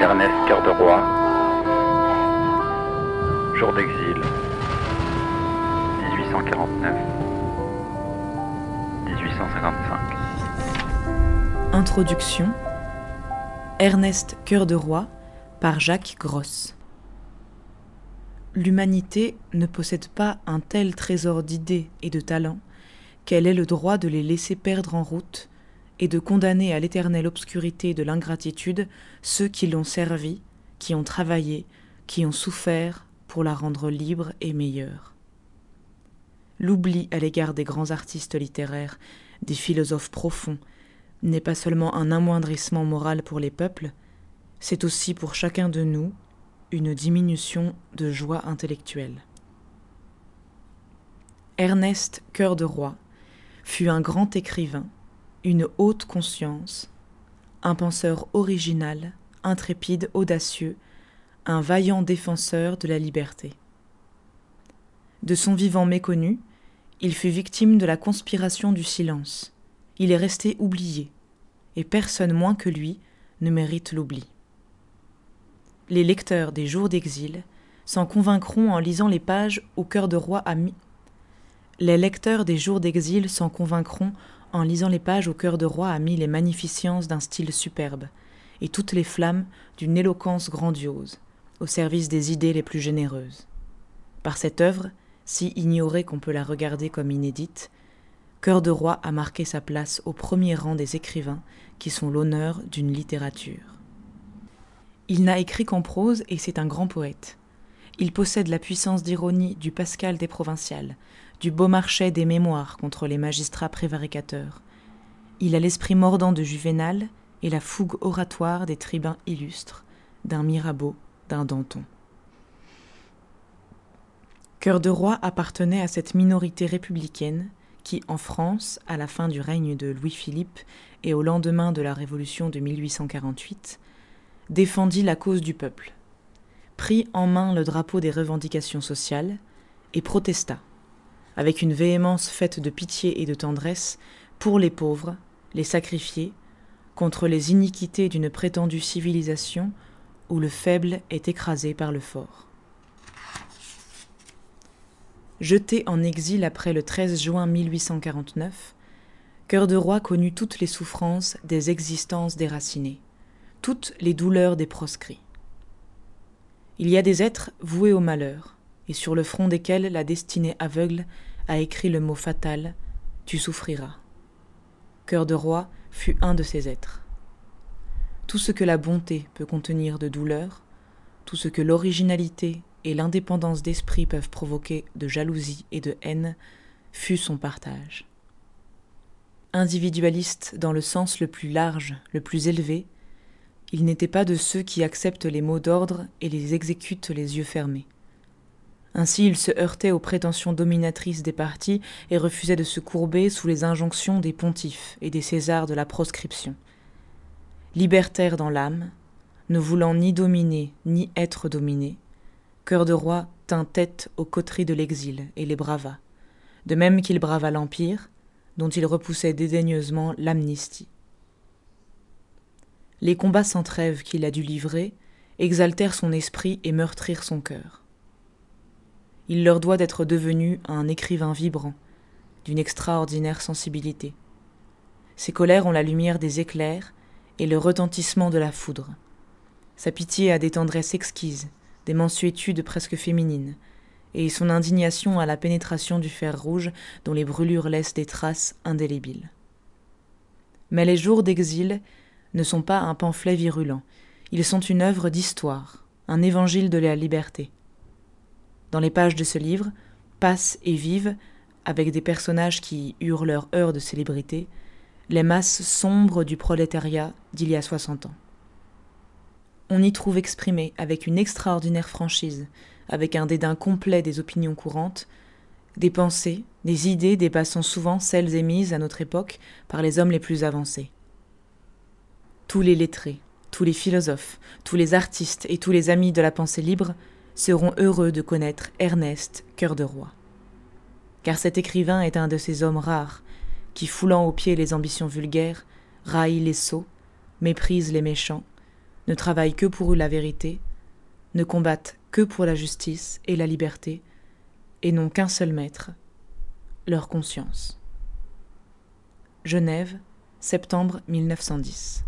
Ernest Cœur de Roi, Jour d'exil, 1849-1855. Introduction Ernest Cœur de Roi par Jacques Gross. L'humanité ne possède pas un tel trésor d'idées et de talents qu'elle ait le droit de les laisser perdre en route et de condamner à l'éternelle obscurité de l'ingratitude ceux qui l'ont servi, qui ont travaillé, qui ont souffert pour la rendre libre et meilleure. L'oubli à l'égard des grands artistes littéraires, des philosophes profonds, n'est pas seulement un amoindrissement moral pour les peuples, c'est aussi pour chacun de nous une diminution de joie intellectuelle. Ernest Cœur de Roi fut un grand écrivain, une haute conscience, un penseur original, intrépide, audacieux, un vaillant défenseur de la liberté. De son vivant méconnu, il fut victime de la conspiration du silence. Il est resté oublié, et personne moins que lui ne mérite l'oubli. Les lecteurs des jours d'exil s'en convaincront en lisant les pages au cœur de roi à mi... Les lecteurs des jours d'exil s'en convaincront en lisant les pages au cœur de roi a mis les magnificences d'un style superbe et toutes les flammes d'une éloquence grandiose, au service des idées les plus généreuses. Par cette œuvre, si ignorée qu'on peut la regarder comme inédite, Cœur de roi a marqué sa place au premier rang des écrivains qui sont l'honneur d'une littérature. Il n'a écrit qu'en prose et c'est un grand poète. Il possède la puissance d'ironie du Pascal des provinciales, du Beaumarchais des mémoires contre les magistrats prévaricateurs. Il a l'esprit mordant de Juvénal et la fougue oratoire des tribuns illustres, d'un Mirabeau, d'un Danton. Cœur de roi appartenait à cette minorité républicaine qui, en France, à la fin du règne de Louis-Philippe et au lendemain de la Révolution de 1848, défendit la cause du peuple, prit en main le drapeau des revendications sociales et protesta avec une véhémence faite de pitié et de tendresse, pour les pauvres, les sacrifiés, contre les iniquités d'une prétendue civilisation où le faible est écrasé par le fort. Jeté en exil après le 13 juin 1849, Cœur de Roi connut toutes les souffrances des existences déracinées, toutes les douleurs des proscrits. Il y a des êtres voués au malheur, et sur le front desquels la destinée aveugle a écrit le mot fatal Tu souffriras. Cœur de roi fut un de ces êtres. Tout ce que la bonté peut contenir de douleur, tout ce que l'originalité et l'indépendance d'esprit peuvent provoquer de jalousie et de haine, fut son partage. Individualiste dans le sens le plus large, le plus élevé, il n'était pas de ceux qui acceptent les mots d'ordre et les exécutent les yeux fermés. Ainsi il se heurtait aux prétentions dominatrices des partis et refusait de se courber sous les injonctions des pontifes et des césars de la proscription. Libertaire dans l'âme, ne voulant ni dominer ni être dominé, Cœur de roi tint tête aux coteries de l'exil et les brava, de même qu'il brava l'Empire, dont il repoussait dédaigneusement l'amnistie. Les combats sans trêve qu'il a dû livrer exaltèrent son esprit et meurtrirent son cœur. Il leur doit d'être devenu un écrivain vibrant, d'une extraordinaire sensibilité. Ses colères ont la lumière des éclairs et le retentissement de la foudre. Sa pitié a des tendresses exquises, des mensuétudes presque féminines, et son indignation a la pénétration du fer rouge dont les brûlures laissent des traces indélébiles. Mais les jours d'exil ne sont pas un pamphlet virulent, ils sont une œuvre d'histoire, un évangile de la liberté. Dans les pages de ce livre, passent et vivent, avec des personnages qui eurent leur heure de célébrité, les masses sombres du prolétariat d'il y a soixante ans. On y trouve exprimé, avec une extraordinaire franchise, avec un dédain complet des opinions courantes, des pensées, des idées dépassant souvent celles émises à notre époque par les hommes les plus avancés. Tous les lettrés, tous les philosophes, tous les artistes et tous les amis de la pensée libre seront heureux de connaître Ernest Cœur de Roi. Car cet écrivain est un de ces hommes rares qui, foulant aux pieds les ambitions vulgaires, raillent les sots, méprisent les méchants, ne travaillent que pour la vérité, ne combattent que pour la justice et la liberté, et n'ont qu'un seul maître, leur conscience. Genève, septembre 1910.